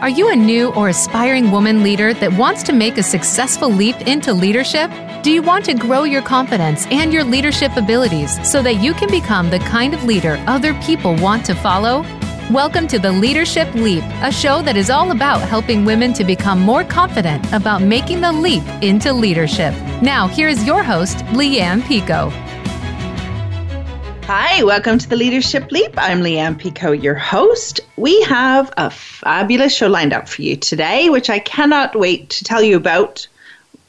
Are you a new or aspiring woman leader that wants to make a successful leap into leadership? Do you want to grow your confidence and your leadership abilities so that you can become the kind of leader other people want to follow? Welcome to the Leadership Leap, a show that is all about helping women to become more confident about making the leap into leadership. Now, here is your host, Leanne Picot. Hi, welcome to the Leadership Leap. I'm Leanne Picot, your host. We have a fabulous show lined up for you today, which I cannot wait to tell you about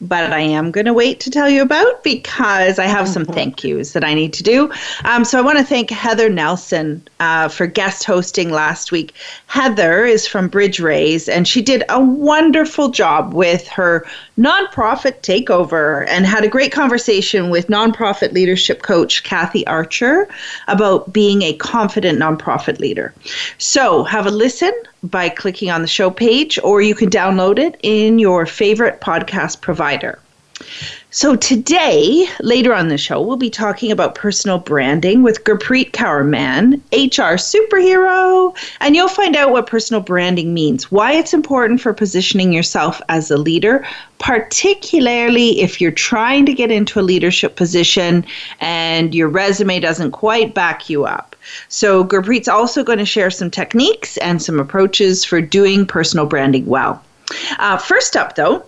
but I am going to wait to tell you about because I have some thank yous that I need to do. Um, so I want to thank Heather Nelson uh, for guest hosting last week. Heather is from Bridge Rays, and she did a wonderful job with her nonprofit takeover and had a great conversation with nonprofit leadership coach Kathy Archer about being a confident nonprofit leader. So have a listen by clicking on the show page, or you can download it in your favorite podcast provider. So, today, later on the show, we'll be talking about personal branding with Gurpreet Kaur Mann, HR superhero, and you'll find out what personal branding means, why it's important for positioning yourself as a leader, particularly if you're trying to get into a leadership position and your resume doesn't quite back you up. So, Gurpreet's also going to share some techniques and some approaches for doing personal branding well. Uh, first up, though,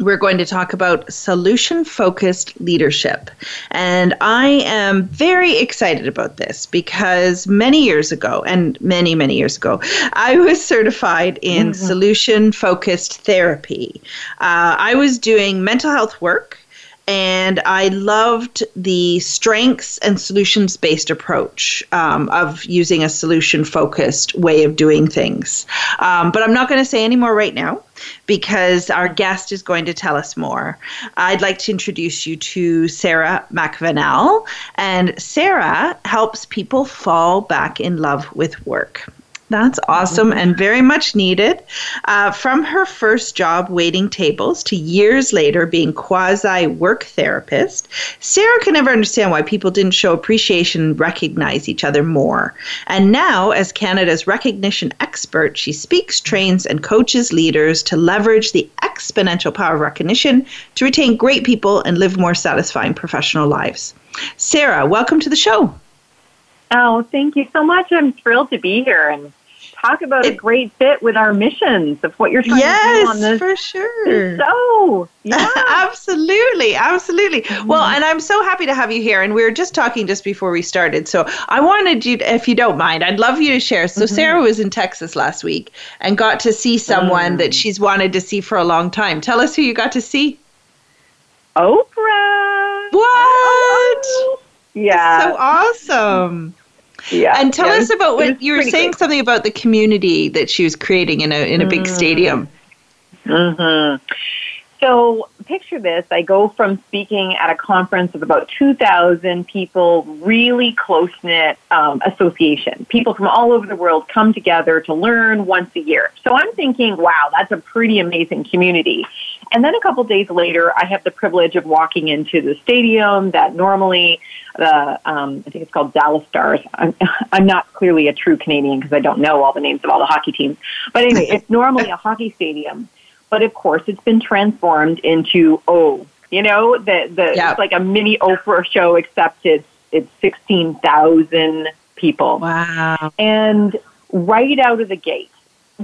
we're going to talk about solution focused leadership. And I am very excited about this because many years ago, and many, many years ago, I was certified in mm-hmm. solution focused therapy. Uh, I was doing mental health work and I loved the strengths and solutions based approach um, of using a solution focused way of doing things. Um, but I'm not going to say any more right now because our guest is going to tell us more. I'd like to introduce you to Sarah McVanel, and Sarah helps people fall back in love with work. That's awesome and very much needed. Uh, from her first job waiting tables to years later being quasi work therapist, Sarah can never understand why people didn't show appreciation and recognize each other more. And now, as Canada's recognition expert, she speaks, trains, and coaches leaders to leverage the exponential power of recognition to retain great people and live more satisfying professional lives. Sarah, welcome to the show. Oh, thank you so much. I'm thrilled to be here and talk about it, a great fit with our missions of what you're trying yes, to do on this. for sure. So, yeah. absolutely, absolutely. Mm-hmm. Well, and I'm so happy to have you here. And we were just talking just before we started. So I wanted you, if you don't mind, I'd love you to share. So mm-hmm. Sarah was in Texas last week and got to see someone mm. that she's wanted to see for a long time. Tell us who you got to see. Oprah. What? Oh, yeah. So awesome. Yeah. And tell yeah, us about what you were saying something about the community that she was creating in a in a big mm-hmm. stadium. Mhm. So picture this. I go from speaking at a conference of about 2,000 people, really close knit um, association. People from all over the world come together to learn once a year. So I'm thinking, wow, that's a pretty amazing community. And then a couple days later, I have the privilege of walking into the stadium that normally the um, I think it's called Dallas Stars. I'm, I'm not clearly a true Canadian because I don't know all the names of all the hockey teams. But anyway, it's normally a hockey stadium. But of course, it's been transformed into oh, you know, the the yep. it's like a mini Oprah show, except it's it's sixteen thousand people. Wow! And right out of the gate,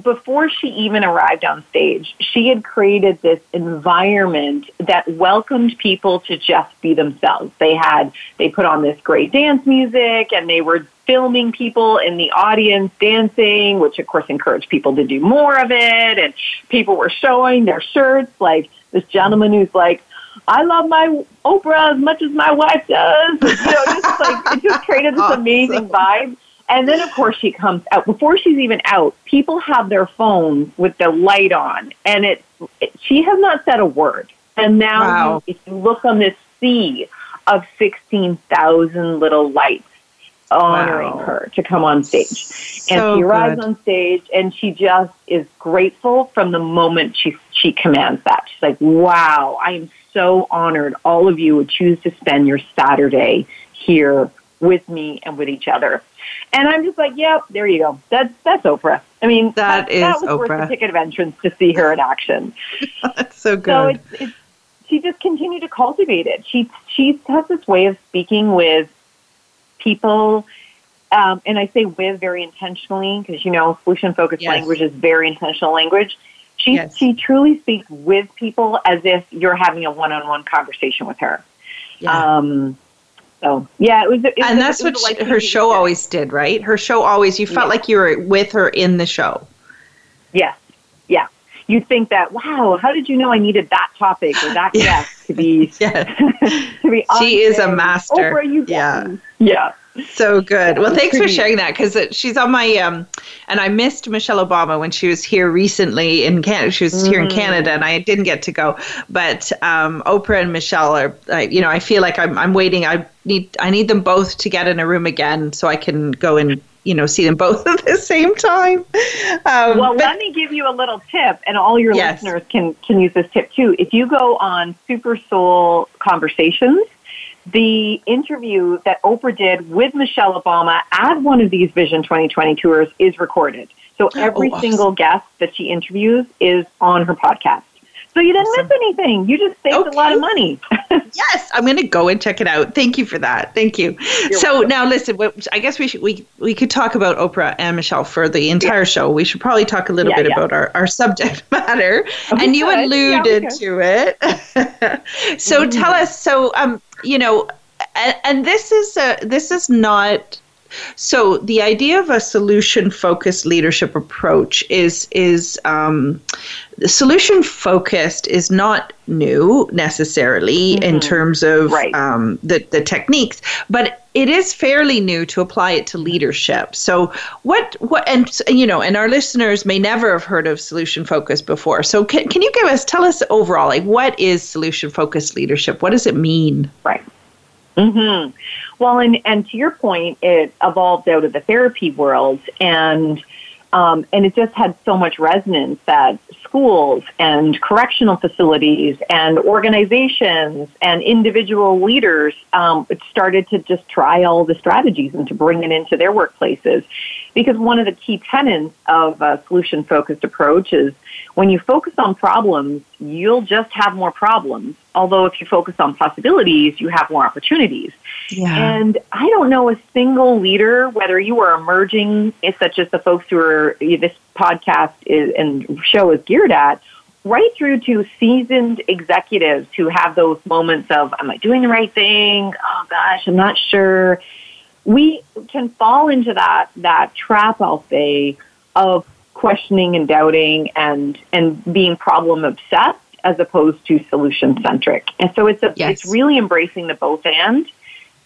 before she even arrived on stage, she had created this environment that welcomed people to just be themselves. They had, they put on this great dance music and they were filming people in the audience dancing, which of course encouraged people to do more of it. And people were showing their shirts, like this gentleman who's like, I love my Oprah as much as my wife does. You know, just like it just created this amazing vibe. And then, of course, she comes out. Before she's even out, people have their phones with the light on, and it, it she has not said a word. And now, wow. if you look on this sea of 16,000 little lights honoring wow. her to come on stage. So and she arrives good. on stage, and she just is grateful from the moment she, she commands that. She's like, wow, I am so honored all of you would choose to spend your Saturday here with me and with each other. And I'm just like, yep, there you go. That's that's Oprah. I mean, that, that is that was Oprah. worth the ticket of entrance to see her in action. That's so good. So it's, it's, she just continued to cultivate it. She she has this way of speaking with people, um, and I say with very intentionally because you know solution focused Yes. language is very intentional language. She Yes. she truly speaks with people as if you're having a one on one conversation with her. Yeah. Um, so yeah, it was. It and that's what she, her show experience. always did, right? Her show always, you felt Yeah. like you were with her in the show. Yes, yeah. You think that wow? How did you know I needed that topic or that Yeah. guest to be Yeah. to be? on She is a master. Oprah, you Yeah. yeah. So good. Well, thanks for sharing that because she's on my um, and I missed Michelle Obama when she was here recently in Canada. She was here in Mm. Canada, and I didn't get to go. But um, Oprah and Michelle are, I, you know, I feel like I'm, I'm waiting. I need, I need them both to get in a room again so I can go and, you know, see them both at the same time. Um, Well, but- let me give you a little tip, and all your Yes. listeners can can use this tip too. If you go on Super Soul Conversations, the interview that Oprah did with Michelle Obama at one of these Vision 2020 tours is recorded. So every awesome. single guest that she interviews is on her podcast. So you didn't Awesome. miss anything. You just saved a lot of money. Yes, I'm going to go and check it out. Thank you for that. Thank you. You're so welcome. now, listen. I guess we should we we could talk about Oprah and Michelle for the entire show. We should probably talk a little Yeah, bit yeah. about our, our subject matter. We and you. Alluded to it. so Mhm. tell us. So um, you know, and, and this is a this is not. So the idea of a solution focused leadership approach is is um, solution focused is not new necessarily in Mhm. terms of Right. um, the, the techniques, but it is fairly new to apply it to leadership. So what what and you know and our listeners may never have heard of solution focused before. So can, can you give us tell us overall like what is solution focused leadership? What does it mean? Right. Hmm Well, and and to your point, it evolved out of the therapy world, and um, and it just had so much resonance that schools and correctional facilities and organizations and individual leaders um, started to just try all the strategies and to bring it into their workplaces. Because one of the key tenets of a solution focused approach is when you focus on problems, you'll just have more problems. Although if you focus on possibilities, you have more opportunities. Yeah. And I don't know a single leader, whether you are emerging, eh, such as the folks who are this podcast is, and show is geared at, right through to seasoned executives who have those moments of, am I doing the right thing? Oh gosh, I'm not sure. We can fall into that that trap, I'll say, of questioning and doubting and and being problem obsessed as opposed to solution centric. And so it's a, Yes. it's really embracing the both and.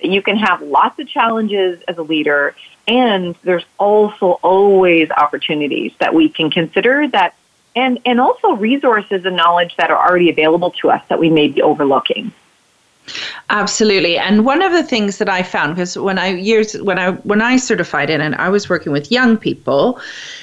You can have lots of challenges as a leader, and there's also always opportunities that we can consider that, and and also resources and knowledge that are already available to us that we may be overlooking. Absolutely. And one of the things that I found because when I years when I when I certified in and I was working with young people,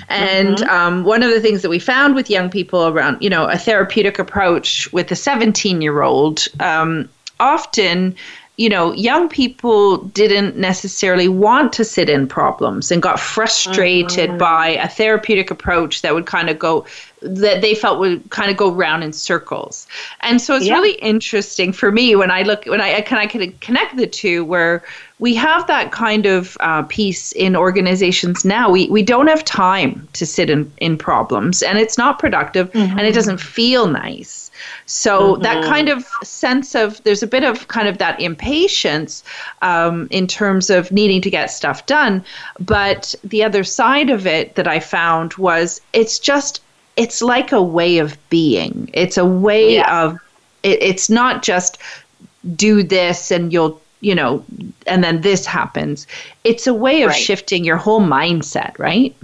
and um, one of the things that we found with young people around you know a therapeutic approach with a 17 year old um, often you know, young people didn't necessarily want to sit in problems and got frustrated by a therapeutic approach that would kind of go, that they felt would kind of go round in circles. And so it's Yeah. really interesting for me when I look, when I, can I can connect the two where we have that kind of uh, piece in organizations now. We, we don't have time to sit in, in problems and it's not productive and it doesn't feel nice. So that kind of sense of there's a bit of kind of that impatience um, in terms of needing to get stuff done, but the other side of it that I found was it's just it's like a way of being. It's a way Yeah. of it, it's not just do this and you'll you know and then this happens. It's a way of Right. shifting your whole mindset, right?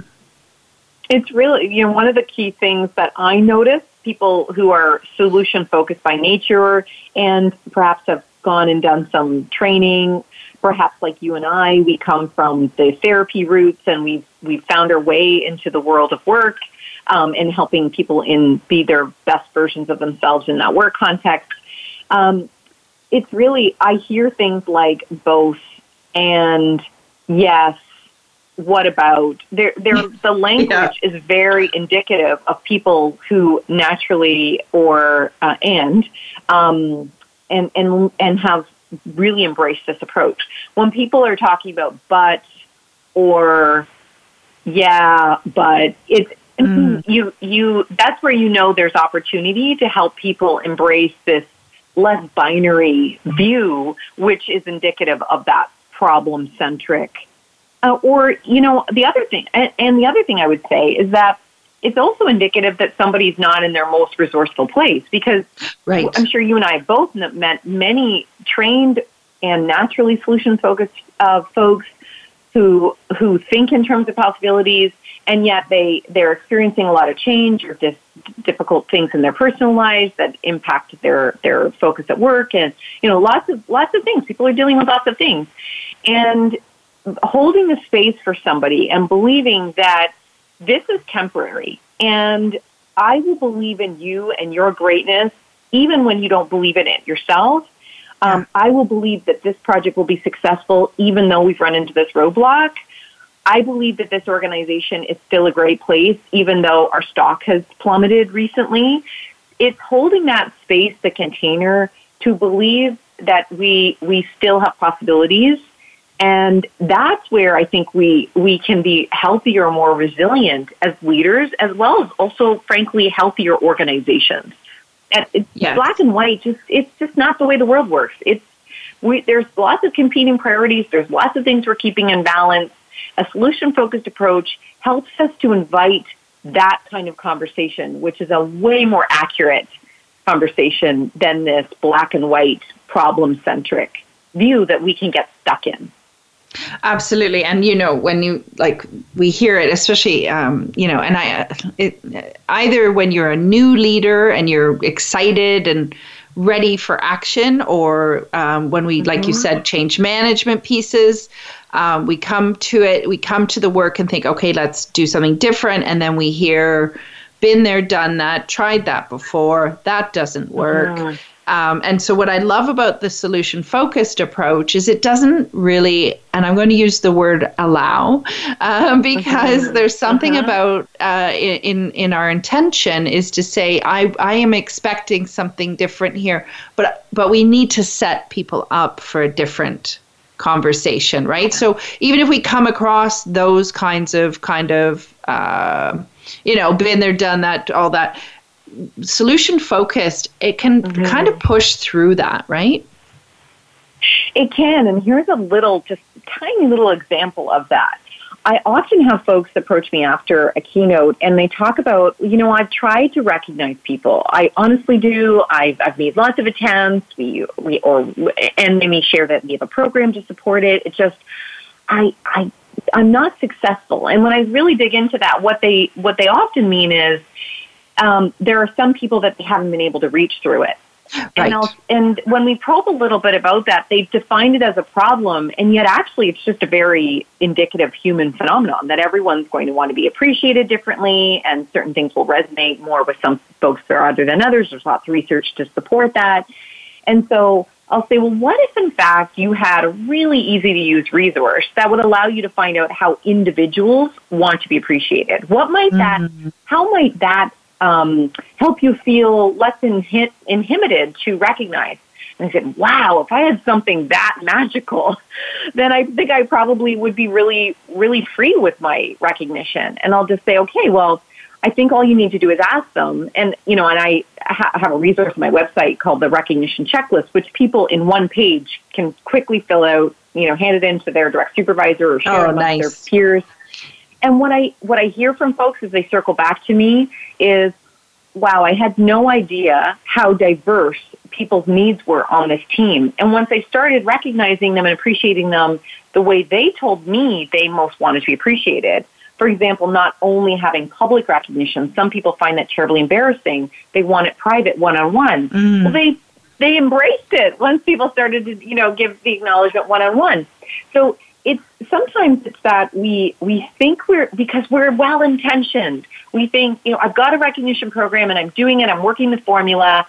It's really, you know, one of the key things that I notice people who are solution focused by nature and perhaps have gone and done some training, perhaps like you and I, we come from the therapy roots and we've, we've found our way into the world of work um, and helping people in be their best versions of themselves in that work context. Um, it's really, I hear things like both and yes what about there there the language yeah. is very indicative of people who naturally or uh, and um, and and and have really embraced this approach when people are talking about but or yeah but it's mm. you you that's where you know there's opportunity to help people embrace this less binary view which is indicative of that problem centric uh, or, you know, the other thing, and, and the other thing I would say is that it's also indicative that somebody's not in their most resourceful place because right. I'm sure you and I have both met many trained and naturally solution focused uh, folks who who think in terms of possibilities and yet they they're experiencing a lot of change or just difficult things in their personal lives that impact their their focus at work and you know lots of lots of things people are dealing with lots of things and holding a space for somebody and believing that this is temporary and I will believe in you and your greatness even when you don't believe in it yourself. Um, I will believe that this project will be successful even though we've run into this roadblock. I believe that this organization is still a great place even though our stock has plummeted recently. It's holding that space, the container, to believe that we we still have possibilities and that's where I think we, we can be healthier, more resilient as leaders, as well as also, frankly, healthier organizations. And it's yes. black and white, just it's just not the way the world works. It's we, there's lots of competing priorities. There's lots of things we're keeping in balance. A solution focused approach helps us to invite that kind of conversation, which is a way more accurate conversation than this black and white problem centric view that we can get stuck in. Absolutely, and you know when you like we hear it, especially um, you know, and I it, either when you're a new leader and you're excited and ready for action, or um, when we, mm-hmm. like you mm-hmm. said, change management pieces. Um, we come to it, we come to the work and think, okay, let's do something different, and then we hear, been there, done that, tried that before, that doesn't work. Mm-hmm. Um, and so, what I love about the solution focused approach is it doesn't really, and I'm going to use the word allow, um, because uh-huh. there's something uh-huh. about uh, in in our intention is to say I I am expecting something different here, but but we need to set people up for a different conversation, right? So even if we come across those kinds of kind of uh, you know, been there, done that, all that solution focused, it can mm-hmm. kind of push through that, right? It can. And here's a little, just tiny little example of that. I often have folks approach me after a keynote and they talk about, you know, I've tried to recognize people. I honestly do. I've, I've made lots of attempts. We, we, or, and they may share that we have a program to support it. It just, I, I, I'm not successful. And when I really dig into that, what they, what they often mean is, um, there are some people that they haven't been able to reach through it. Right. And, and when we probe a little bit about that, they've defined it as a problem, and yet actually it's just a very indicative human phenomenon that everyone's going to want to be appreciated differently, and certain things will resonate more with some folks rather than others. There's lots of research to support that. And so I'll say, well, what if in fact you had a really easy to use resource that would allow you to find out how individuals want to be appreciated? What might that, mm-hmm. how might that um, help you feel less inhi- inhibited to recognize. And I said, wow, if I had something that magical, then I think I probably would be really, really free with my recognition. And I'll just say, okay, well, I think all you need to do is ask them. And, you know, and I ha- have a resource on my website called the recognition checklist, which people in one page can quickly fill out, you know, hand it in to their direct supervisor or share oh, nice. with their peers. And what I what I hear from folks as they circle back to me is, wow, I had no idea how diverse people's needs were on this team. And once I started recognizing them and appreciating them the way they told me they most wanted to be appreciated, for example, not only having public recognition, some people find that terribly embarrassing. They want it private, one on one. Well, they they embraced it once people started to, you know, give the acknowledgement one on one. So it's sometimes it's that we we think we're because we're well intentioned. We think you know I've got a recognition program and I'm doing it. I'm working the formula,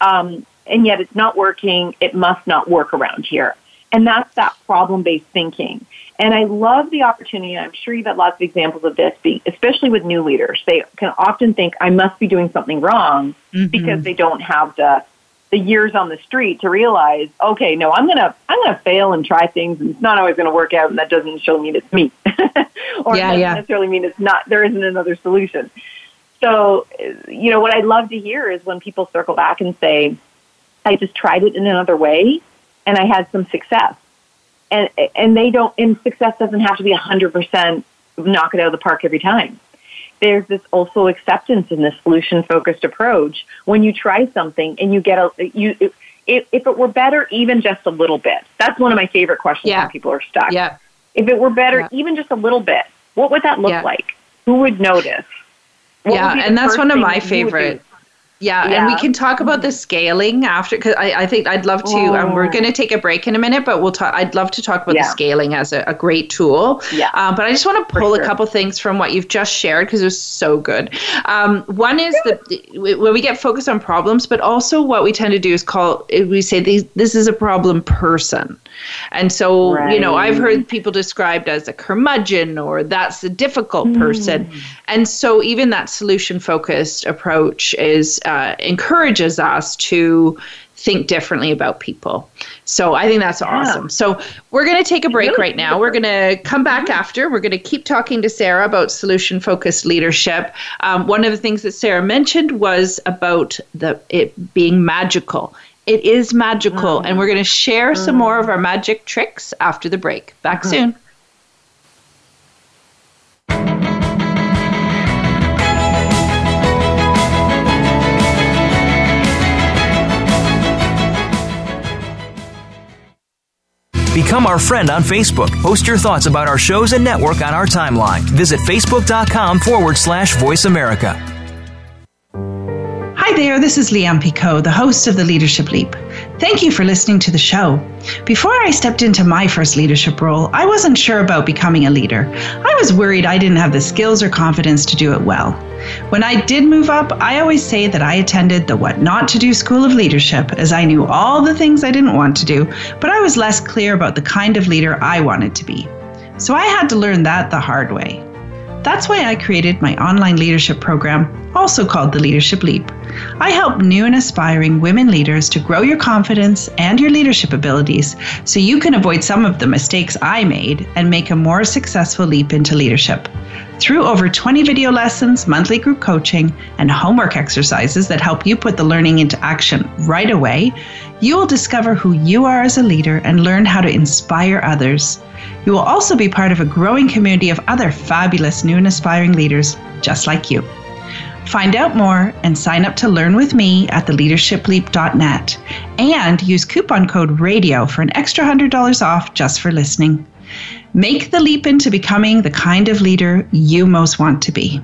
um, and yet it's not working. It must not work around here. And that's that problem based thinking. And I love the opportunity. I'm sure you've had lots of examples of this, especially with new leaders. They can often think, I must be doing something wrong mm-hmm. because they don't have the the years on the street to realize, okay, no, I'm gonna I'm gonna fail and try things, and it's not always gonna work out, and that doesn't show mean it's me, or yeah, doesn't yeah. necessarily mean it's not. There isn't another solution. So, you know, what I'd love to hear is when people circle back and say, I just tried it in another way, and I had some success, and and they don't. And success doesn't have to be a hundred percent knock it out of the park every time there's this also acceptance in this solution focused approach when you try something and you get a you if, if it were better even just a little bit that's one of my favorite questions yeah. when people are stuck yeah if it were better yeah. even just a little bit what would that look yeah. like who would notice what yeah and that's one of my favorite yeah, yeah, and we can talk about the scaling after because I, I think I'd love to. Oh. Um, we're going to take a break in a minute, but we'll talk. I'd love to talk about yeah. the scaling as a, a great tool. Yeah. Um, but I just want to pull sure. a couple things from what you've just shared because it was so good. Um, one is that when we get focused on problems, but also what we tend to do is call we say these, this is a problem person, and so right. you know I've heard people described as a curmudgeon or that's a difficult mm. person, and so even that solution focused approach is. Uh, encourages us to think differently about people. So I think that's yeah. awesome. So we're going to take a break right now. We're going to come back mm-hmm. after. We're going to keep talking to Sarah about solution focused leadership. Um, one of the things that Sarah mentioned was about the it being magical. It is magical, mm. and we're going to share mm. some more of our magic tricks after the break. Back mm. soon. Become our friend on Facebook. Post your thoughts about our shows and network on our timeline. Visit facebook.com forward slash voice America. Hi there, this is Leanne Picot, the host of The Leadership Leap. Thank you for listening to the show. Before I stepped into my first leadership role, I wasn't sure about becoming a leader. I was worried I didn't have the skills or confidence to do it well. When I did move up, I always say that I attended the What Not to Do School of Leadership as I knew all the things I didn't want to do, but I was less clear about the kind of leader I wanted to be. So I had to learn that the hard way. That's why I created my online leadership program, also called the Leadership Leap. I help new and aspiring women leaders to grow your confidence and your leadership abilities so you can avoid some of the mistakes I made and make a more successful leap into leadership. Through over 20 video lessons, monthly group coaching, and homework exercises that help you put the learning into action right away, you will discover who you are as a leader and learn how to inspire others. You will also be part of a growing community of other fabulous new and aspiring leaders just like you. Find out more and sign up to learn with me at theleadershipleap.net and use coupon code RADIO for an extra $100 off just for listening. Make the leap into becoming the kind of leader you most want to be.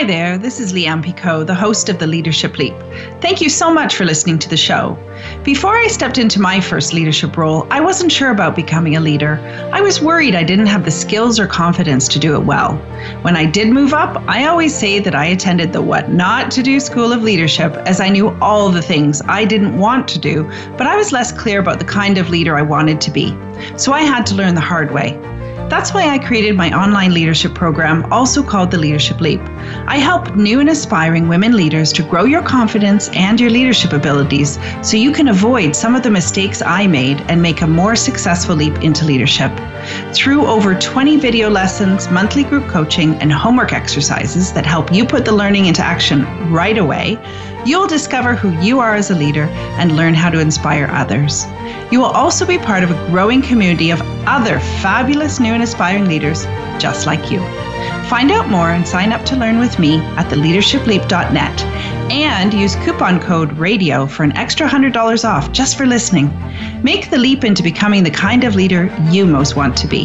Hi there, this is Leanne Picot, the host of The Leadership Leap. Thank you so much for listening to the show. Before I stepped into my first leadership role, I wasn't sure about becoming a leader. I was worried I didn't have the skills or confidence to do it well. When I did move up, I always say that I attended the What Not to Do School of Leadership as I knew all the things I didn't want to do, but I was less clear about the kind of leader I wanted to be. So I had to learn the hard way. That's why I created my online leadership program, also called the Leadership Leap. I help new and aspiring women leaders to grow your confidence and your leadership abilities so you can avoid some of the mistakes I made and make a more successful leap into leadership. Through over 20 video lessons, monthly group coaching, and homework exercises that help you put the learning into action right away, you'll discover who you are as a leader and learn how to inspire others. You will also be part of a growing community of other fabulous new and aspiring leaders just like you. Find out more and sign up to learn with me at theleadershipleap.net and use coupon code RADIO for an extra $100 off just for listening. Make the leap into becoming the kind of leader you most want to be.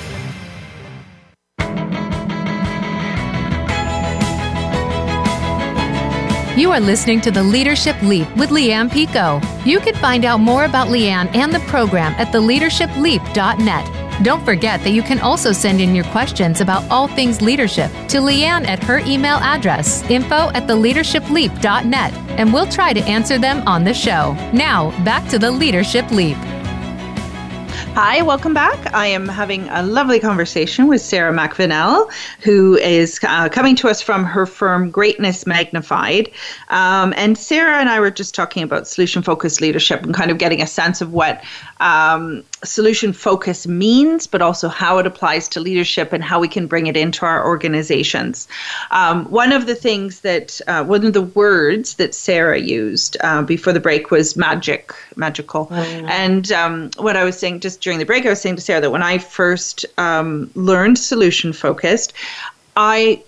You are listening to the Leadership Leap with Leanne Picot. You can find out more about Leanne and the program at theleadershipleap.net. Don't forget that you can also send in your questions about all things leadership to Leanne at her email address, info at theleadershipleap.net, and we'll try to answer them on the show. Now, back to the Leadership Leap. Hi, welcome back. I am having a lovely conversation with Sarah McVanel, who is uh, coming to us from her firm Greatness Magnified. Um, and Sarah and I were just talking about solution focused leadership and kind of getting a sense of what um, solution focus means, but also how it applies to leadership and how we can bring it into our organizations. Um, one of the things that, uh, one of the words that Sarah used uh, before the break was magic, magical. Mm. And um, what I was saying just during the break, I was saying to Sarah that when I first um, learned solution focused, I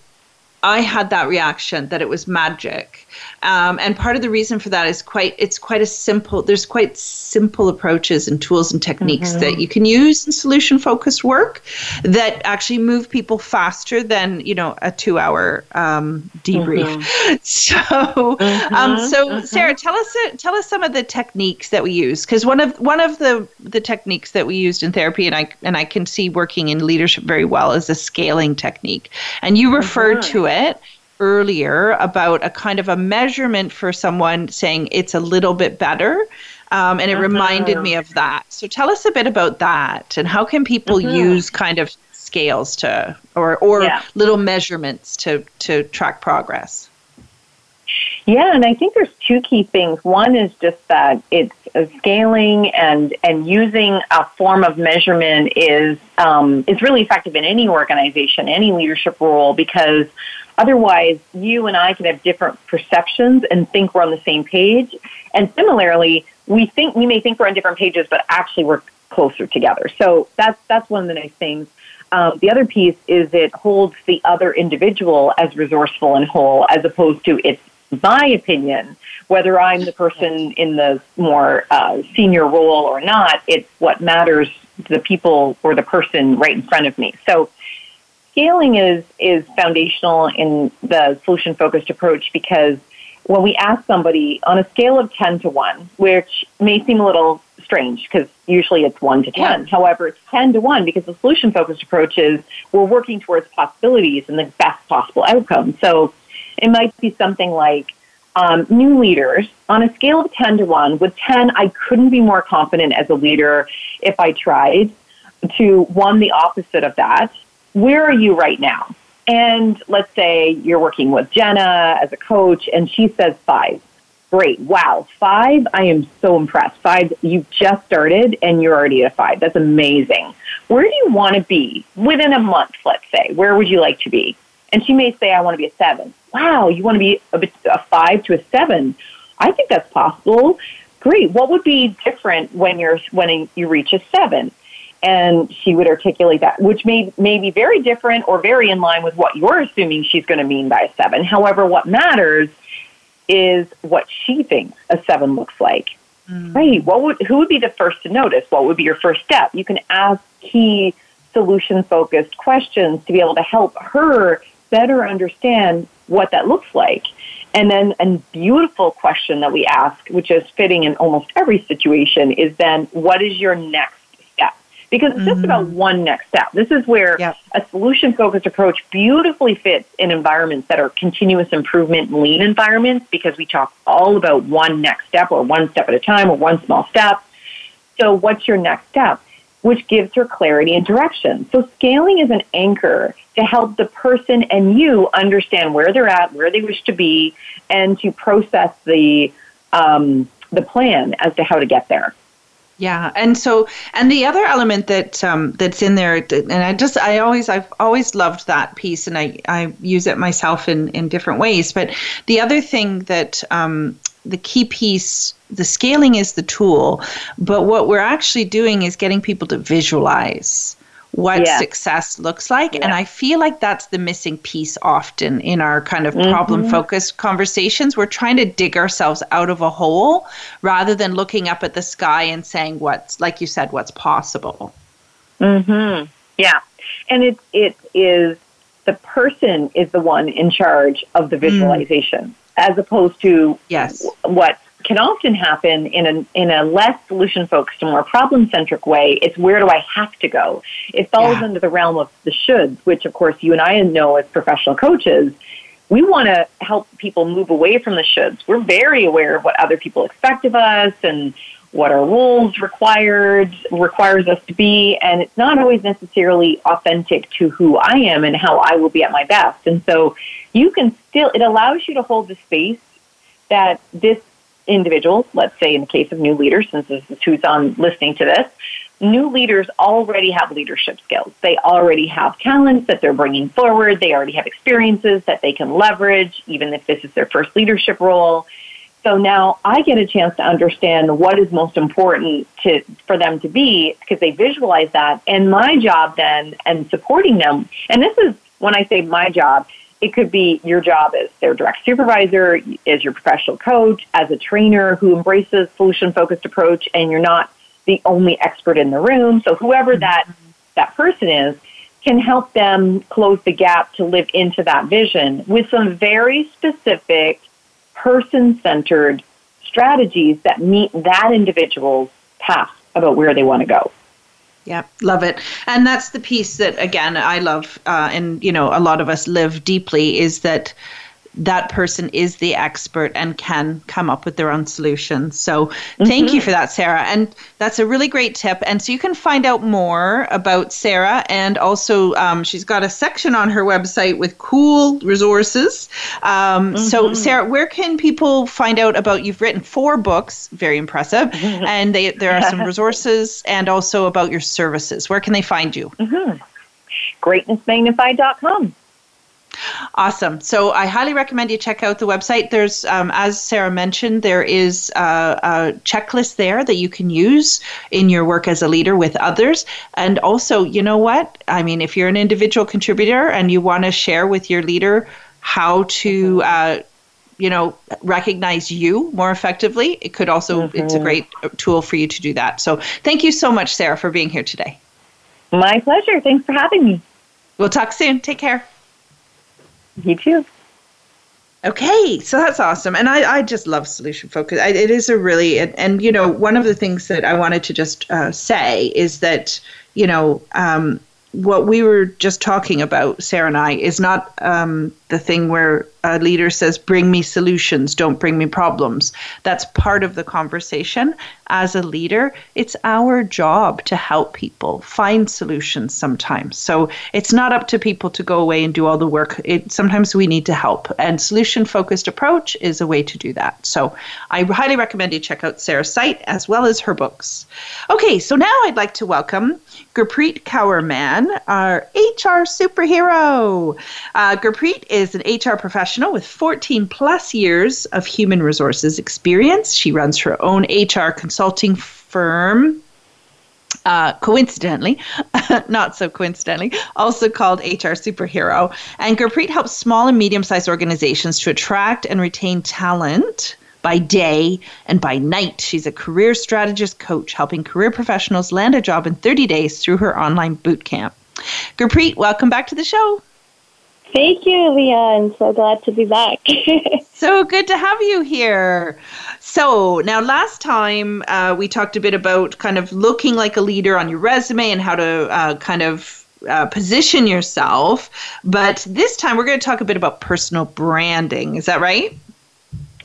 I had that reaction that it was magic um, and part of the reason for that is quite it's quite a simple there's quite simple approaches and tools and techniques mm-hmm. that you can use in solution focused work that actually move people faster than you know a two hour um, debrief. Mm-hmm. So mm-hmm. um, so mm-hmm. Sarah, tell us tell us some of the techniques that we use because one of one of the the techniques that we used in therapy and I and I can see working in leadership very well is a scaling technique, and you referred mm-hmm. to it earlier about a kind of a measurement for someone saying it's a little bit better. Um, and it uh-huh. reminded me of that. So tell us a bit about that and how can people uh-huh. use kind of scales to or or yeah. little measurements to to track progress. Yeah, and I think there's two key things. One is just that it's scaling and and using a form of measurement is um, is really effective in any organization, any leadership role, because Otherwise, you and I can have different perceptions and think we're on the same page. And similarly, we think we may think we're on different pages, but actually we're closer together. So that's that's one of the nice things. Um, the other piece is it holds the other individual as resourceful and whole, as opposed to it's my opinion. Whether I'm the person in the more uh, senior role or not, it's what matters the people or the person right in front of me. So scaling is is foundational in the solution focused approach because when we ask somebody on a scale of 10 to 1, which may seem a little strange because usually it's 1 to 10. Yeah. However, it's 10 to 1 because the solution focused approach is we're working towards possibilities and the best possible outcome. So it might be something like um, new leaders on a scale of 10 to 1. With 10, I couldn't be more confident as a leader if I tried, to 1, the opposite of that where are you right now? And let's say you're working with Jenna as a coach and she says five. Great. Wow. Five. I am so impressed. Five. You've just started and you're already at five. That's amazing. Where do you want to be within a month, let's say? Where would you like to be? And she may say, I want to be a seven. Wow. You want to be a, a five to a seven. I think that's possible. Great. What would be different when you're, when you reach a seven? And she would articulate that, which may, may be very different or very in line with what you're assuming she's going to mean by a seven. However, what matters is what she thinks a seven looks like. Mm. Right. What would who would be the first to notice? What would be your first step? You can ask key solution focused questions to be able to help her better understand what that looks like. And then a beautiful question that we ask, which is fitting in almost every situation, is then what is your next because it's just mm-hmm. about one next step. This is where yep. a solution focused approach beautifully fits in environments that are continuous improvement lean environments because we talk all about one next step or one step at a time or one small step. So, what's your next step? Which gives her clarity and direction. So, scaling is an anchor to help the person and you understand where they're at, where they wish to be, and to process the um, the plan as to how to get there. Yeah, and so and the other element that um, that's in there, and I just I always I've always loved that piece, and I I use it myself in in different ways. But the other thing that um, the key piece, the scaling is the tool, but what we're actually doing is getting people to visualize what yeah. success looks like. Yeah. And I feel like that's the missing piece often in our kind of mm-hmm. problem focused conversations. We're trying to dig ourselves out of a hole rather than looking up at the sky and saying what's, like you said, what's possible. Mm-hmm. Yeah. And it, it is the person is the one in charge of the mm. visualization mm. as opposed to yes. what can often happen in a in a less solution focused and more problem centric way. It's where do I have to go? It falls yeah. under the realm of the shoulds, which of course you and I know as professional coaches. We want to help people move away from the shoulds. We're very aware of what other people expect of us and what our roles required requires us to be, and it's not always necessarily authentic to who I am and how I will be at my best. And so you can still it allows you to hold the space that this individuals, let's say in the case of new leaders, since this is who's on listening to this, new leaders already have leadership skills. They already have talents that they're bringing forward. They already have experiences that they can leverage, even if this is their first leadership role. So now I get a chance to understand what is most important to, for them to be because they visualize that. And my job then and supporting them, and this is when I say my job, it could be your job as their direct supervisor, as your professional coach, as a trainer who embraces solution focused approach, and you're not the only expert in the room. So whoever that that person is can help them close the gap to live into that vision with some very specific person centered strategies that meet that individual's path about where they want to go. Yeah, love it. And that's the piece that, again, I love, uh, and, you know, a lot of us live deeply is that that person is the expert and can come up with their own solution. So mm-hmm. thank you mm-hmm. for that, Sarah. And that's a really great tip. And so you can find out more about Sarah. And also, um, she's got a section on her website with cool resources. Um, mm-hmm. So, Sarah, where can people find out about you've written four books, very impressive. Mm-hmm. And they, there are some resources and also about your services. Where can they find you? Mm-hmm. Greatnessmagnified.com. Awesome. So I highly recommend you check out the website. There's, um, as Sarah mentioned, there is a, a, checklist there that you can use in your work as a leader with others. And also, you know what? I mean, if you're an individual contributor and you want to share with your leader how to, uh, you know, recognize you more effectively, it could also, mm-hmm. it's a great tool for you to do that. So thank you so much, Sarah, for being here today. My pleasure. Thanks for having me. We'll talk soon. Take care. You too. Okay, so that's awesome, and I, I just love solution focus. I, it is a really and, and, you know one of the things that I wanted to just uh, say is that you know um, what we were just talking about, Sarah and I, is not um, the thing where a leader says, Bring me solutions, don't bring me problems. That's part of the conversation. As a leader, it's our job to help people find solutions sometimes. So it's not up to people to go away and do all the work. It, sometimes we need to help. And solution focused approach is a way to do that. So I highly recommend you check out Sarah's site as well as her books. Okay, so now I'd like to welcome Gurpreet Kaur Mann, our HR superhero. Uh, Gurpreet is an HR professional with 14 plus years of human resources experience. She runs her own HR consulting firm. Uh, coincidentally, not so coincidentally, also called HR Superhero. And Gurpreet helps small and medium sized organizations to attract and retain talent by day and by night. She's a career strategist coach helping career professionals land a job in 30 days through her online boot camp. Gurpreet, welcome back to the show. Thank you, Leanne. So glad to be back. so good to have you here. So, now last time uh, we talked a bit about kind of looking like a leader on your resume and how to uh, kind of uh, position yourself. But this time we're going to talk a bit about personal branding. Is that right?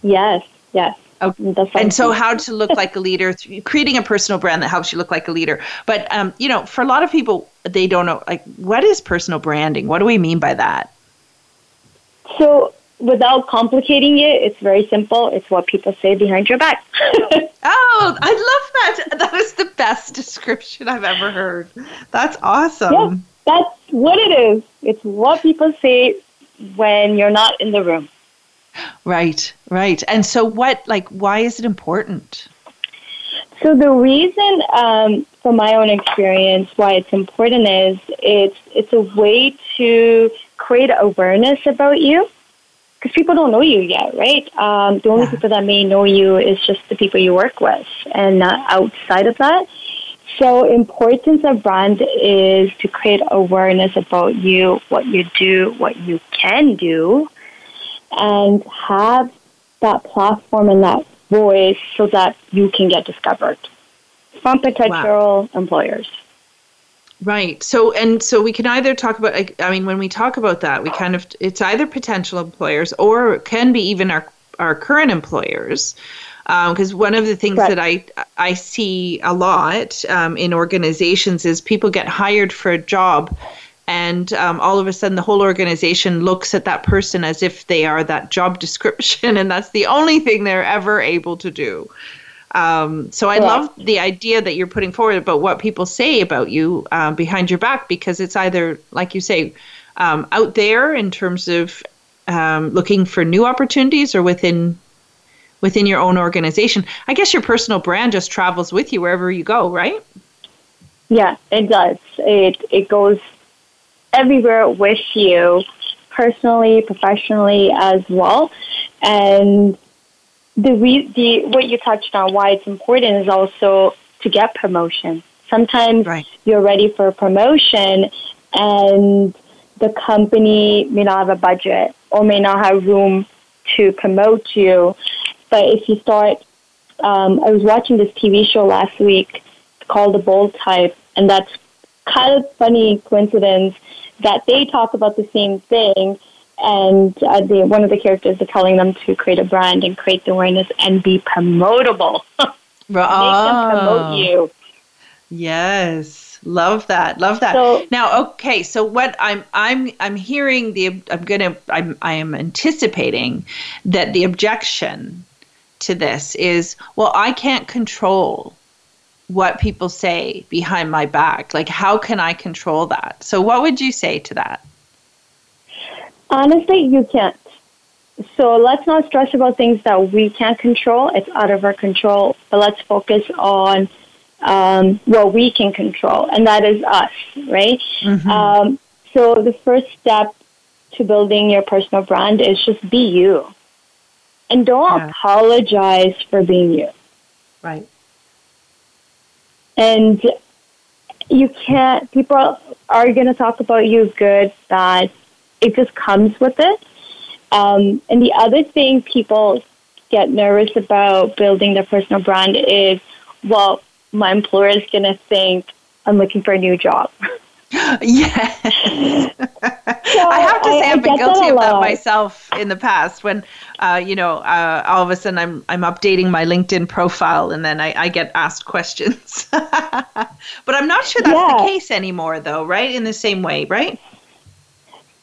Yes, yes. Okay. And so, how to look like a leader, creating a personal brand that helps you look like a leader. But, um, you know, for a lot of people, they don't know, like, what is personal branding? What do we mean by that? So, without complicating it, it's very simple. It's what people say behind your back. oh, I love that. That is the best description I've ever heard. That's awesome. Yeah, that's what it is. It's what people say when you're not in the room. Right, right. And so, what, like, why is it important? So, the reason, um, from my own experience, why it's important is it's, it's a way to create awareness about you because people don't know you yet, right? Um, the only yeah. people that may know you is just the people you work with, and not outside of that. So, importance of brand is to create awareness about you, what you do, what you can do, and have that platform and that voice so that you can get discovered from potential wow. employers. Right. So and so we can either talk about I mean when we talk about that we kind of it's either potential employers or it can be even our our current employers because um, one of the things right. that I I see a lot um, in organizations is people get hired for a job and um, all of a sudden the whole organization looks at that person as if they are that job description and that's the only thing they're ever able to do um, so I yeah. love the idea that you're putting forward about what people say about you uh, behind your back because it's either, like you say, um, out there in terms of um, looking for new opportunities or within within your own organization. I guess your personal brand just travels with you wherever you go, right? Yeah, it does. It it goes everywhere with you, personally, professionally as well, and the re- the what you touched on why it's important is also to get promotion. Sometimes right. you're ready for a promotion and the company may not have a budget or may not have room to promote you. But if you start, um, I was watching this TV show last week called The Bold Type, and that's kind of funny coincidence that they talk about the same thing and uh, the, one of the characters is telling them to create a brand and create the awareness and be promotable. Make them promote you. Yes, love that, love that. So, now, okay, so what I'm I'm I'm hearing the I'm gonna I'm I am anticipating that the objection to this is well I can't control what people say behind my back. Like how can I control that? So what would you say to that? Honestly, you can't. So let's not stress about things that we can't control. It's out of our control. But let's focus on um, what we can control, and that is us, right? Mm-hmm. Um, so the first step to building your personal brand is just be you, and don't yeah. apologize for being you. Right. And you can't. People are going to talk about you good, bad, it just comes with it. Um, and the other thing people get nervous about building their personal brand is, well, my employer is going to think I'm looking for a new job. yeah. so I have to say I, have been guilty of that myself in the past when uh, you know uh, all of a sudden I'm I'm updating my LinkedIn profile and then I, I get asked questions. but I'm not sure that's yeah. the case anymore though, right? In the same way, right?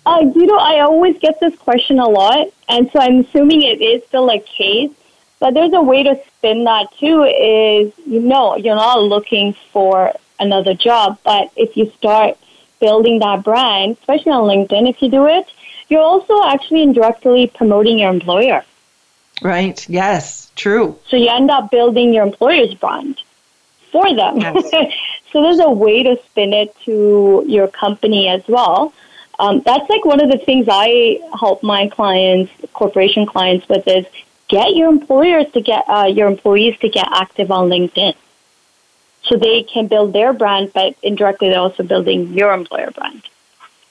Uh, you know, I always get this question a lot, and so I'm assuming it is still a case. But there's a way to spin that too. Is you know you're not looking for another job, but if you start building that brand, especially on LinkedIn, if you do it, you're also actually indirectly promoting your employer. Right. Yes. True. So you end up building your employer's brand for them. Yes. so there's a way to spin it to your company as well. Um, that's like one of the things I help my clients, corporation clients, with is get your employers to get uh, your employees to get active on LinkedIn, so they can build their brand, but indirectly they're also building your employer brand.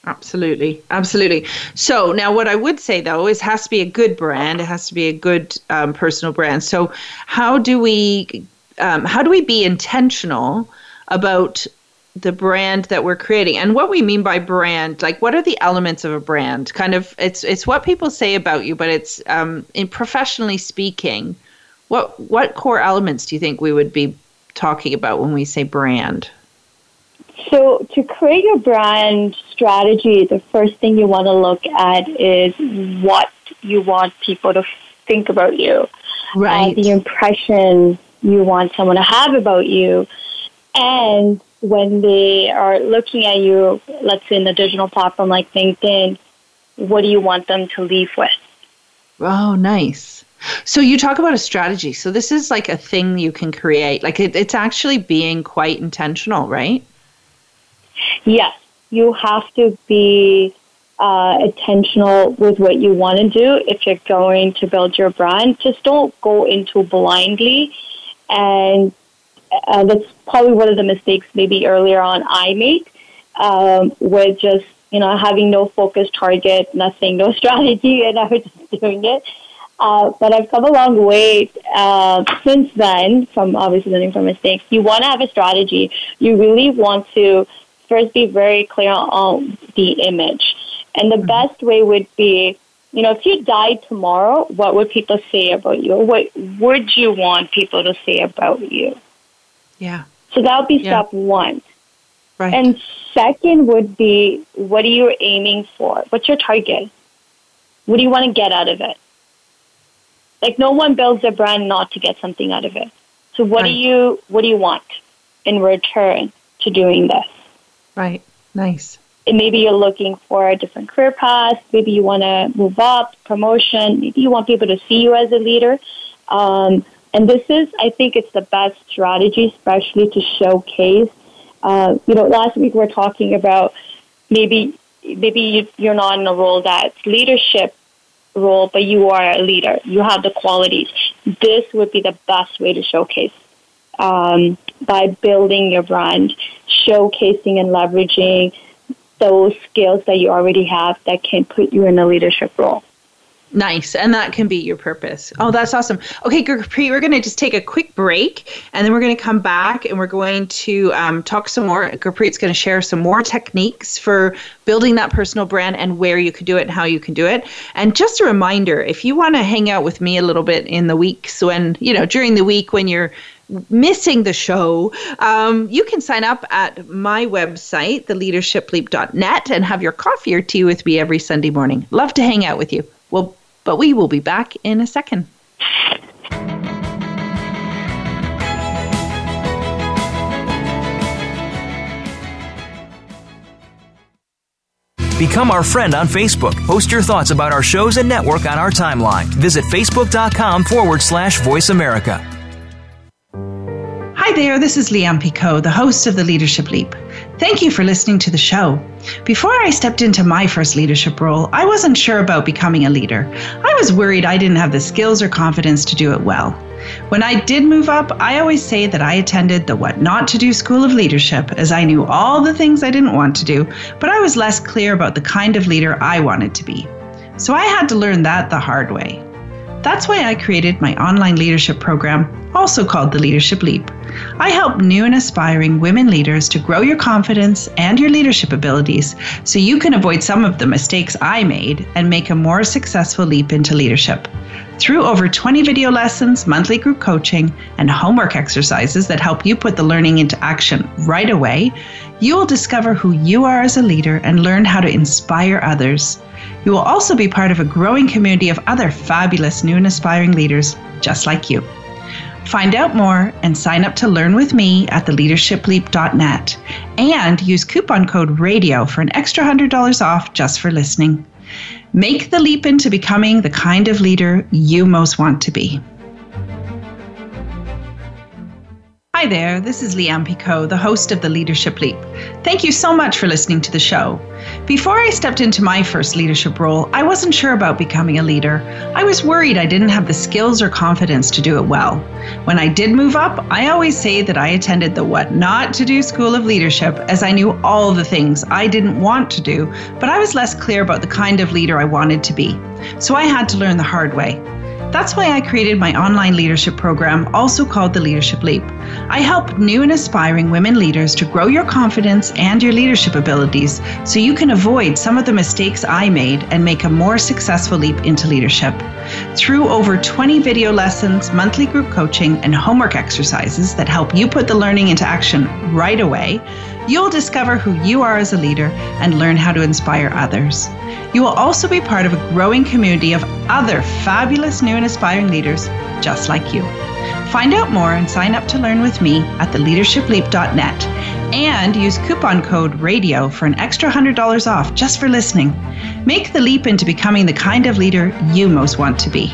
Absolutely, absolutely. So now, what I would say though is, has to be a good brand. It has to be a good um, personal brand. So, how do we, um, how do we be intentional about the brand that we're creating and what we mean by brand like what are the elements of a brand kind of it's it's what people say about you but it's um, in professionally speaking what what core elements do you think we would be talking about when we say brand So, to create your brand strategy, the first thing you want to look at is what you want people to think about you, uh, right? Uh, the impression you want someone to have about you, and when they are looking at you, let's say in the digital platform like LinkedIn, what do you want them to leave with? Oh, nice. So you talk about a strategy. So this is like a thing you can create. Like it, it's actually being quite intentional, right? Yes, you have to be uh, intentional with what you want to do if you're going to build your brand. Just don't go into blindly. And uh, that's probably one of the mistakes maybe earlier on I made um, with just, you know, having no focus target, nothing, no strategy, and I was just doing it. Uh, but I've come a long way uh, since then from obviously learning from mistakes. You want to have a strategy. You really want to first be very clear on the image. And the mm-hmm. best way would be, you know, if you died tomorrow, what would people say about you? What would you want people to say about you? Yeah. So that would be yeah. step one. Right. And second would be, what are you aiming for? What's your target? What do you want to get out of it? Like no one builds a brand not to get something out of it. So what right. do you what do you want in return to doing this? Right. Nice. And maybe you're looking for a different career path. Maybe you want to move up, promotion. Maybe you want people to see you as a leader. Um, and this is, I think, it's the best strategy, especially to showcase. Uh, you know, last week we are talking about maybe maybe you're not in a role that's leadership role, but you are a leader. You have the qualities. This would be the best way to showcase um, by building your brand, showcasing and leveraging those skills that you already have that can put you in a leadership role. Nice. And that can be your purpose. Oh, that's awesome. Okay, Gurpreet, we're going to just take a quick break and then we're going to come back and we're going to um, talk some more. Gurpreet's going to share some more techniques for building that personal brand and where you could do it and how you can do it. And just a reminder if you want to hang out with me a little bit in the weeks when, you know, during the week when you're missing the show, um, you can sign up at my website, theleadershipleap.net, and have your coffee or tea with me every Sunday morning. Love to hang out with you. Well, but we will be back in a second. Become our friend on Facebook. Post your thoughts about our shows and network on our timeline. Visit facebook.com forward slash voice America. Hi there, this is Leanne Picot, the host of The Leadership Leap. Thank you for listening to the show. Before I stepped into my first leadership role, I wasn't sure about becoming a leader. I was worried I didn't have the skills or confidence to do it well. When I did move up, I always say that I attended the What Not to Do School of Leadership as I knew all the things I didn't want to do, but I was less clear about the kind of leader I wanted to be. So I had to learn that the hard way. That's why I created my online leadership program, also called the Leadership Leap. I help new and aspiring women leaders to grow your confidence and your leadership abilities so you can avoid some of the mistakes I made and make a more successful leap into leadership. Through over 20 video lessons, monthly group coaching, and homework exercises that help you put the learning into action right away, you will discover who you are as a leader and learn how to inspire others. You will also be part of a growing community of other fabulous new and aspiring leaders just like you. Find out more and sign up to learn with me at theleadershipleap.net and use coupon code RADIO for an extra $100 off just for listening. Make the leap into becoming the kind of leader you most want to be. Hi there, this is Leanne Picot, the host of The Leadership Leap. Thank you so much for listening to the show. Before I stepped into my first leadership role, I wasn't sure about becoming a leader. I was worried I didn't have the skills or confidence to do it well. When I did move up, I always say that I attended the What Not to Do School of Leadership as I knew all the things I didn't want to do, but I was less clear about the kind of leader I wanted to be. So I had to learn the hard way. That's why I created my online leadership program, also called the Leadership Leap. I help new and aspiring women leaders to grow your confidence and your leadership abilities so you can avoid some of the mistakes I made and make a more successful leap into leadership. Through over 20 video lessons, monthly group coaching, and homework exercises that help you put the learning into action right away, You'll discover who you are as a leader and learn how to inspire others. You will also be part of a growing community of other fabulous new and aspiring leaders just like you. Find out more and sign up to learn with me at theleadershipleap.net and use coupon code RADIO for an extra $100 off just for listening. Make the leap into becoming the kind of leader you most want to be.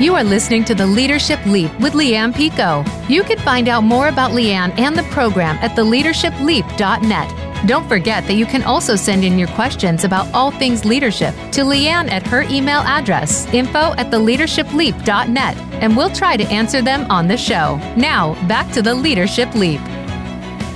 You are listening to the Leadership Leap with Leanne Picot. You can find out more about Leanne and the program at theleadershipleap.net. Don't forget that you can also send in your questions about all things leadership to Leanne at her email address, info at theleadershipleap.net, and we'll try to answer them on the show. Now, back to the Leadership Leap.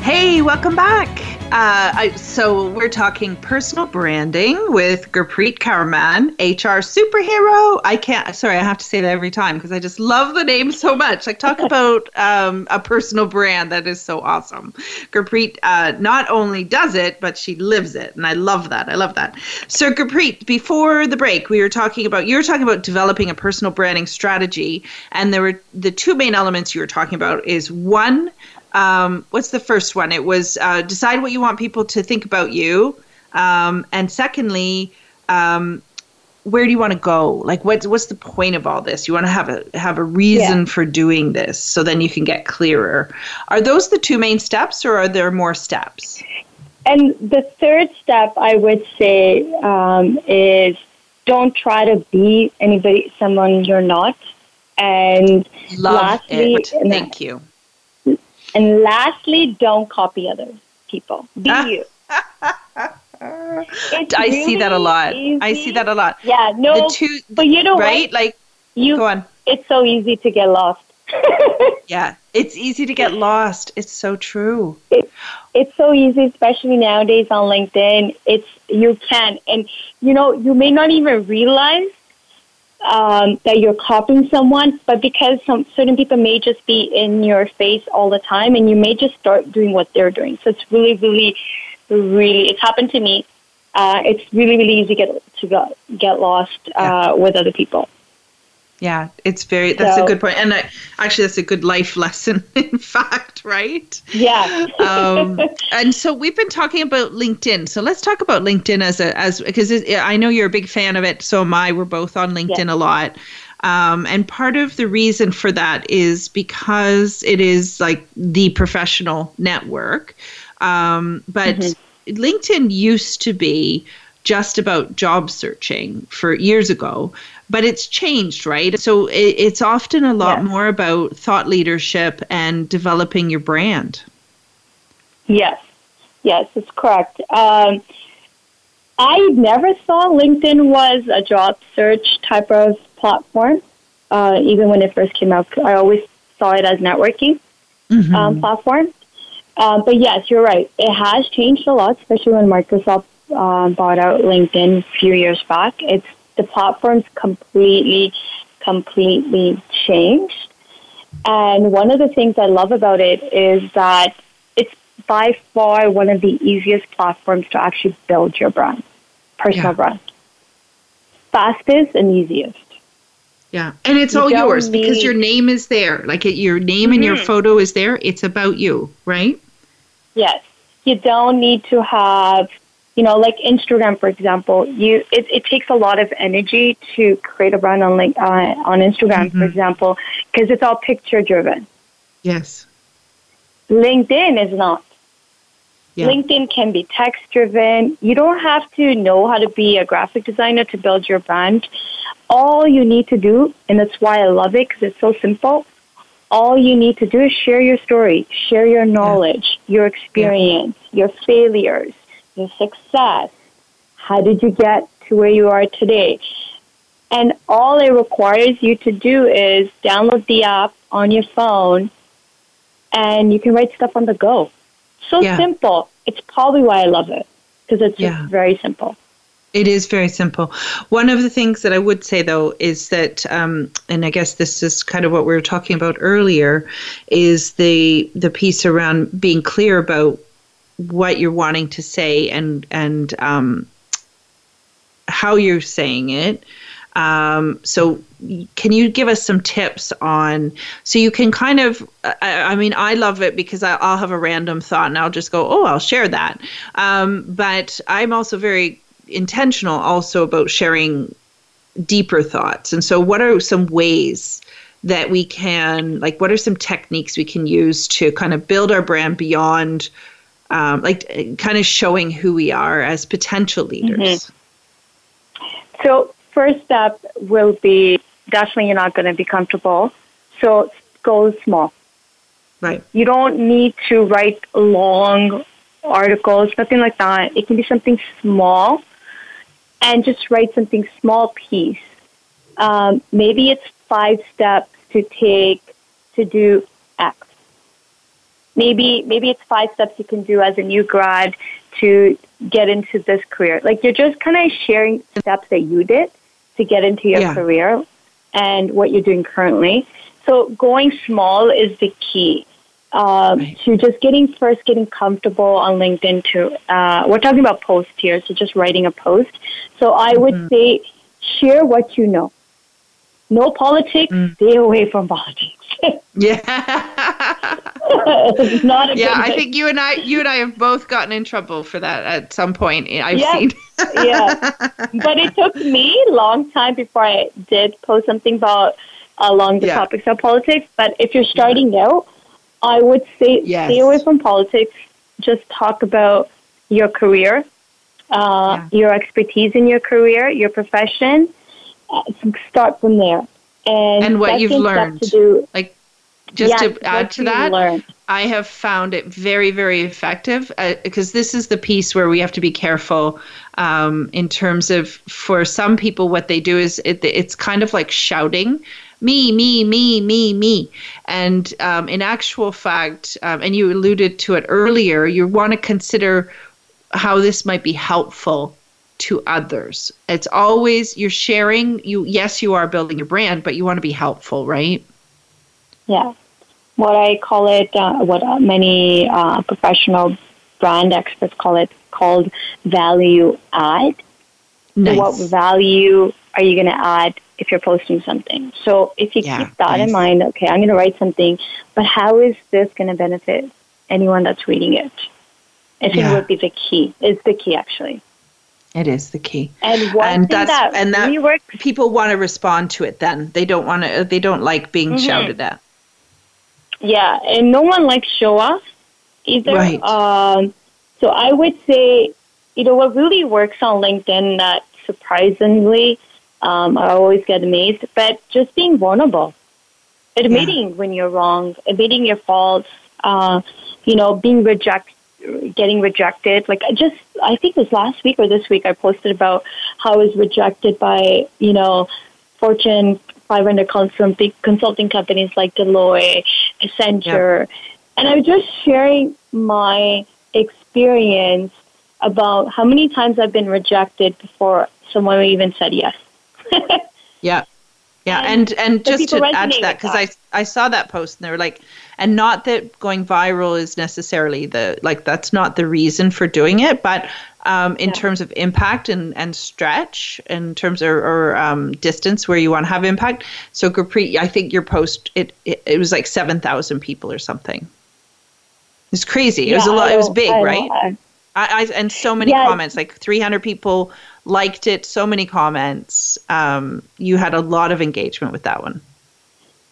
Hey, welcome back. Uh, I, so we're talking personal branding with Gurpreet Kaur Mann, HR superhero. I can't. Sorry, I have to say that every time because I just love the name so much. Like talk about um, a personal brand that is so awesome. Gurpreet uh, not only does it, but she lives it, and I love that. I love that. So Gurpreet, before the break, we were talking about you were talking about developing a personal branding strategy, and there were the two main elements you were talking about is one um, what's the first one? It was uh, decide what you want people to think about you, um, and secondly, um, where do you want to go? Like, what's what's the point of all this? You want to have a have a reason yeah. for doing this, so then you can get clearer. Are those the two main steps, or are there more steps? And the third step, I would say, um, is don't try to be anybody, someone you're not. And Love lastly, it. Thank you. And lastly, don't copy other people. Be ah. you. I really see that a lot. Easy. I see that a lot. Yeah, no, the two, but you know right? What? Like, you, go on. It's so easy to get lost. yeah, it's easy to get lost. It's so true. It, it's so easy, especially nowadays on LinkedIn. It's you can, and you know, you may not even realize um, that you're copying someone, but because some certain people may just be in your face all the time, and you may just start doing what they're doing. So it's really, really, really. It's happened to me. Uh, it's really, really easy to get to get, get lost uh, yeah. with other people. Yeah, it's very. That's so, a good point, and I, actually, that's a good life lesson. In fact, right? Yeah. um, and so we've been talking about LinkedIn. So let's talk about LinkedIn as a as because I know you're a big fan of it. So am I. We're both on LinkedIn a lot. Um, and part of the reason for that is because it is like the professional network. Um, but mm-hmm. LinkedIn used to be just about job searching for years ago but it's changed, right? So it, it's often a lot yes. more about thought leadership and developing your brand. Yes, yes, it's correct. Um, I never saw LinkedIn was a job search type of platform. Uh, even when it first came out, I always saw it as networking mm-hmm. um, platform. Uh, but yes, you're right. It has changed a lot, especially when Microsoft uh, bought out LinkedIn a few years back. It's the platform's completely, completely changed. And one of the things I love about it is that it's by far one of the easiest platforms to actually build your brand, personal yeah. brand. Fastest and easiest. Yeah, and it's you all yours need, because your name is there. Like your name mm-hmm. and your mm-hmm. photo is there. It's about you, right? Yes. You don't need to have you know, like Instagram, for example, you it, it takes a lot of energy to create a brand on like uh, on Instagram, mm-hmm. for example, because it's all picture driven. Yes. LinkedIn is not. Yeah. LinkedIn can be text driven. You don't have to know how to be a graphic designer to build your brand. All you need to do, and that's why I love it because it's so simple. All you need to do is share your story, share your knowledge, yeah. your experience, yeah. your failures, your success. How did you get to where you are today? And all it requires you to do is download the app on your phone and you can write stuff on the go. So Yeah. simple. It's probably why I love it because it's Yeah. very simple. It is very simple. One of the things that I would say, though, is that, um, and I guess this is kind of what we were talking about earlier, is the the piece around being clear about what you're wanting to say and and um, how you're saying it. Um, so, can you give us some tips on so you can kind of? I, I mean, I love it because I, I'll have a random thought and I'll just go, "Oh, I'll share that." Um, but I'm also very intentional also about sharing deeper thoughts. And so, what are some ways that we can, like, what are some techniques we can use to kind of build our brand beyond, um, like, uh, kind of showing who we are as potential leaders? So first step will be definitely you're not going to be comfortable. So go small. Right. You don't need to write long articles, nothing like that. It can be something small and just write something small piece. Um, maybe it's five steps to take to do X. Maybe maybe it's five steps you can do as a new grad to get into this career. Like you're just kind of sharing the steps that you did to get into your Yeah. career and what you're doing currently. So going small is the key um, Right. to just getting first getting comfortable on LinkedIn. To uh, we're talking about posts here, so just writing a post. So I would Mm-hmm. say share what you know. No politics. Mm. Stay away from politics. Yeah. it's not a yeah, I thing. think you and I, you and I have both gotten in trouble for that at some point. I've Yes. seen. yeah. But it took me a long time before I did post something about along the Yeah. topics of politics. But if you're starting out, I would say Yes. stay away from politics. Just talk about your career, uh, your expertise in your career, your profession. Uh, start from there. And, And what you've learned. to do, Like, just yes, to add to that, learned. I have found it very, very effective uh, because this is the piece where we have to be careful um, in terms of for some people, what they do is it, it's kind of like shouting. Me, me, me, me, me. And um, in actual fact, um, and you alluded to it earlier, you want to consider how this might be helpful to others. It's always you're sharing, you yes, you are building your brand, but you want to be helpful, right? Yeah. What I call it, uh, what many uh, professional brand experts call it, called value add. Nice. What value are you going to add if you're posting something? So if you Yeah, keep that nice. in mind, okay, I'm going to write something, but how is this going to benefit anyone that's reading it? I think Yeah. would be the key. Is the key actually. It is the key. And And that's- that and that- people want to respond to it then they don't want to they don't like being Mhm. shouted at Yeah, and no one likes show off either. Right. Um, so I would say, you know, what really works on LinkedIn that surprisingly, um, I always get amazed, but just being vulnerable, admitting when you're wrong, admitting your faults, uh, you know, being reject, getting rejected. Like I just, I think it was last week or this week, I posted about how I was rejected by, you know, Fortune 500 consulting consulting companies like Deloitte, Accenture, and I was just sharing my experience about how many times I've been rejected before someone even said yes. yeah yeah And and and just to add to that because i i saw that post and they were like and not that going viral is necessarily the like that's not the reason for doing it but um, in Yeah. terms of impact and, and stretch in terms of or um, distance where you want to have impact. So Gurpreet, i think your post it, it, it was like 7000 people or something. It's crazy. It was a lot it was big right? I- I, I and so many Yeah. comments, like 300 people liked it, so many comments. Um, you had a lot of engagement with that one.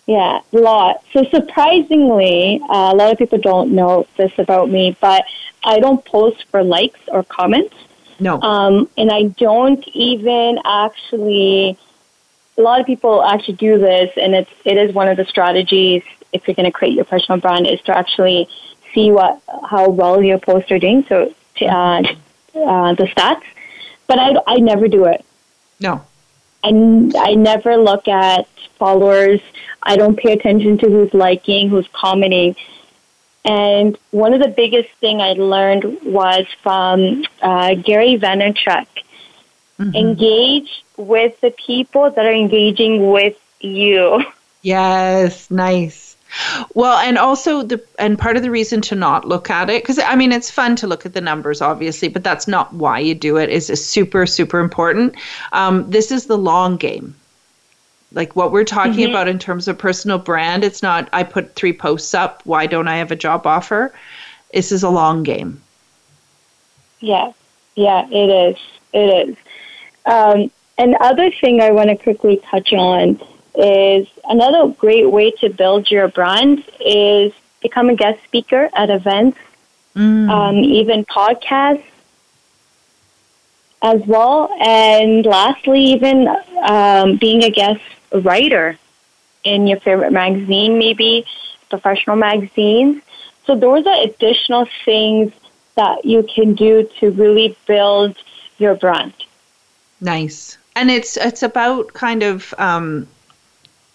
Yeah, a lot. So surprisingly, uh, a lot of people don't know this about me, but I don't post for likes or comments. No, Um, and I don't even actually. A lot of people actually do this, and it's it is one of the strategies if you're going to create your personal brand is to actually see what how well your posts are doing. So to, uh, uh, the stats, but I I never do it. no, and I never look at followers. I don't pay attention to who's liking, who's commenting. And one of the biggest thing I learned was from uh, Gary Vaynerchuk. Mm-hmm. Engage with the people that are engaging with you. Yes, nice. Well, and also the and part of the reason to not look at it because I mean it's fun to look at the numbers, obviously, but that's not why you do it. Is super super important. Um, this is the long game. Like what we're talking mm-hmm. about in terms of personal brand, it's not I put three posts up. Why don't I have a job offer? This is a long game. Yeah, yeah, it is. It is. Um, and other thing I want to quickly touch on is another great way to build your brand is become a guest speaker at events, mm. um, even podcasts as well. And lastly, even um, being a guest writer in your favorite magazine, maybe professional magazines. So those are additional things that you can do to really build your brand. Nice. And it's it's about kind of um,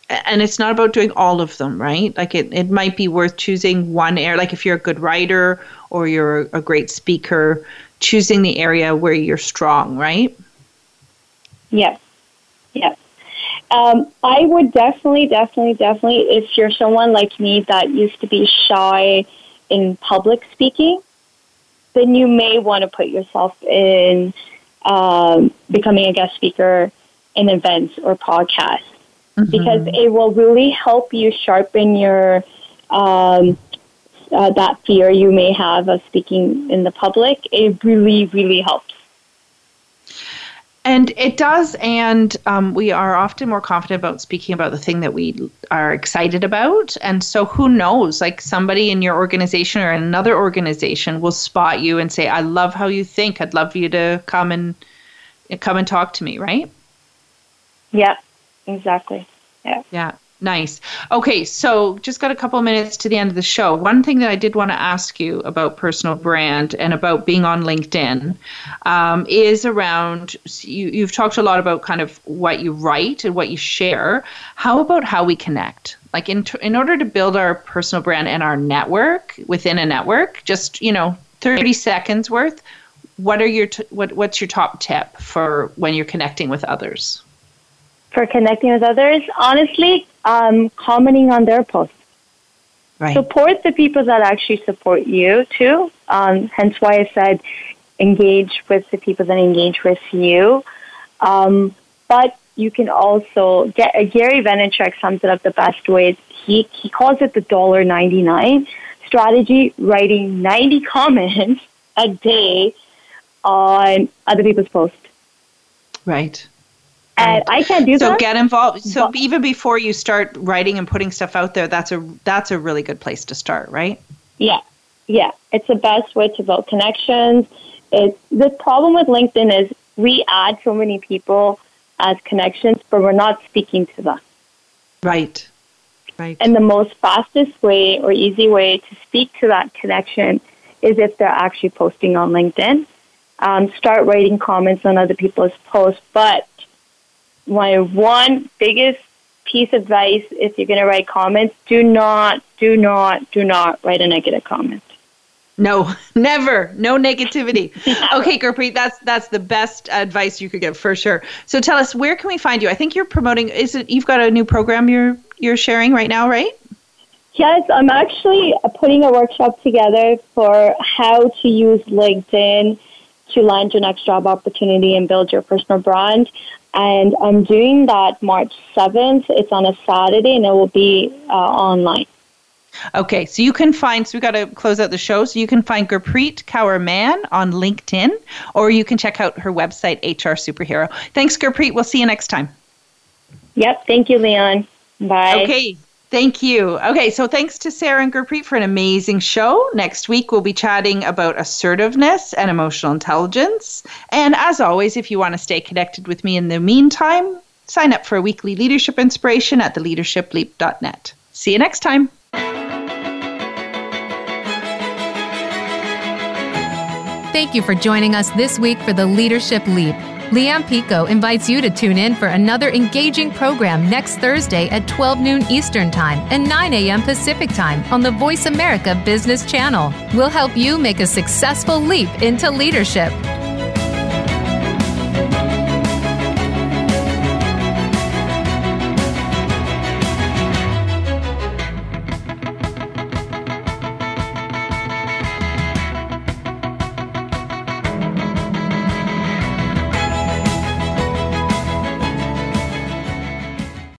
and it's not about doing all of them, right? Like it, it might be worth choosing one area. Like if you're a good writer or you're a great speaker, choosing the area where you're strong, right? Yes. Yes. Um, I would definitely, definitely, definitely, if you're someone like me that used to be shy in public speaking, then you may want to put yourself in um, becoming a guest speaker in events or podcasts mm-hmm. because it will really help you sharpen your um, uh, that fear you may have of speaking in the public. It really, really helps. And it does, and um, we are often more confident about speaking about the thing that we are excited about. And so, who knows? Like somebody in your organization or another organization will spot you and say, "I love how you think. I'd love you to come and come and talk to me." Right? Yeah, exactly. Yeah. Yeah. Nice. Okay, so just got a couple minutes to the end of the show. One thing that I did want to ask you about personal brand and about being on LinkedIn um, is around you, you've talked a lot about kind of what you write and what you share. How about how we connect? Like in in order to build our personal brand and our network within a network, just you know, thirty seconds worth. What are your t- what what's your top tip for when you're connecting with others? For connecting with others, honestly, um, commenting on their posts. Right. Support the people that actually support you too. Um, hence why I said engage with the people that engage with you. Um, but you can also get uh, Gary Vaynerchuk sums it up the best way. He he calls it the dollar ninety nine strategy, writing ninety comments a day on other people's posts. Right. And I can't do so that. So get involved. So but, even before you start writing and putting stuff out there, that's a that's a really good place to start, right? Yeah, yeah. It's the best way to build connections. It's the problem with LinkedIn is we add so many people as connections, but we're not speaking to them. Right. Right. And the most fastest way or easy way to speak to that connection is if they're actually posting on LinkedIn. Um, start writing comments on other people's posts, but my one biggest piece of advice if you're going to write comments do not do not do not write a negative comment. No never. No negativity. Okay gurpreet that's that's the best advice you could get for sure. So tell us where can we find you? I think you're promoting is it you've got a new program you're you're sharing right now right? Yes i'm actually putting a workshop together for how to use linkedin to land your next job opportunity and build your personal brand and I'm doing that March 7th. It's on a Saturday and it will be uh, online. Okay, so you can find, so we got to close out the show. So you can find Gurpreet Kaur Mann on LinkedIn, or you can check out her website, HR Superhero. Thanks, Gurpreet. We'll see you next time. Yep. Thank you, Leanne. Bye. Okay. Thank you. Okay, so thanks to Sarah and Gurpreet for an amazing show. Next week, we'll be chatting about assertiveness and emotional intelligence. And as always, if you want to stay connected with me in the meantime, sign up for a weekly leadership inspiration at theleadershipleap.net. See you next time. Thank you for joining us this week for the Leadership Leap. Leanne Picot invites you to tune in for another engaging program next Thursday at 12 noon Eastern Time and 9 a.m. Pacific Time on the Voice America Business Channel. We'll help you make a successful leap into leadership.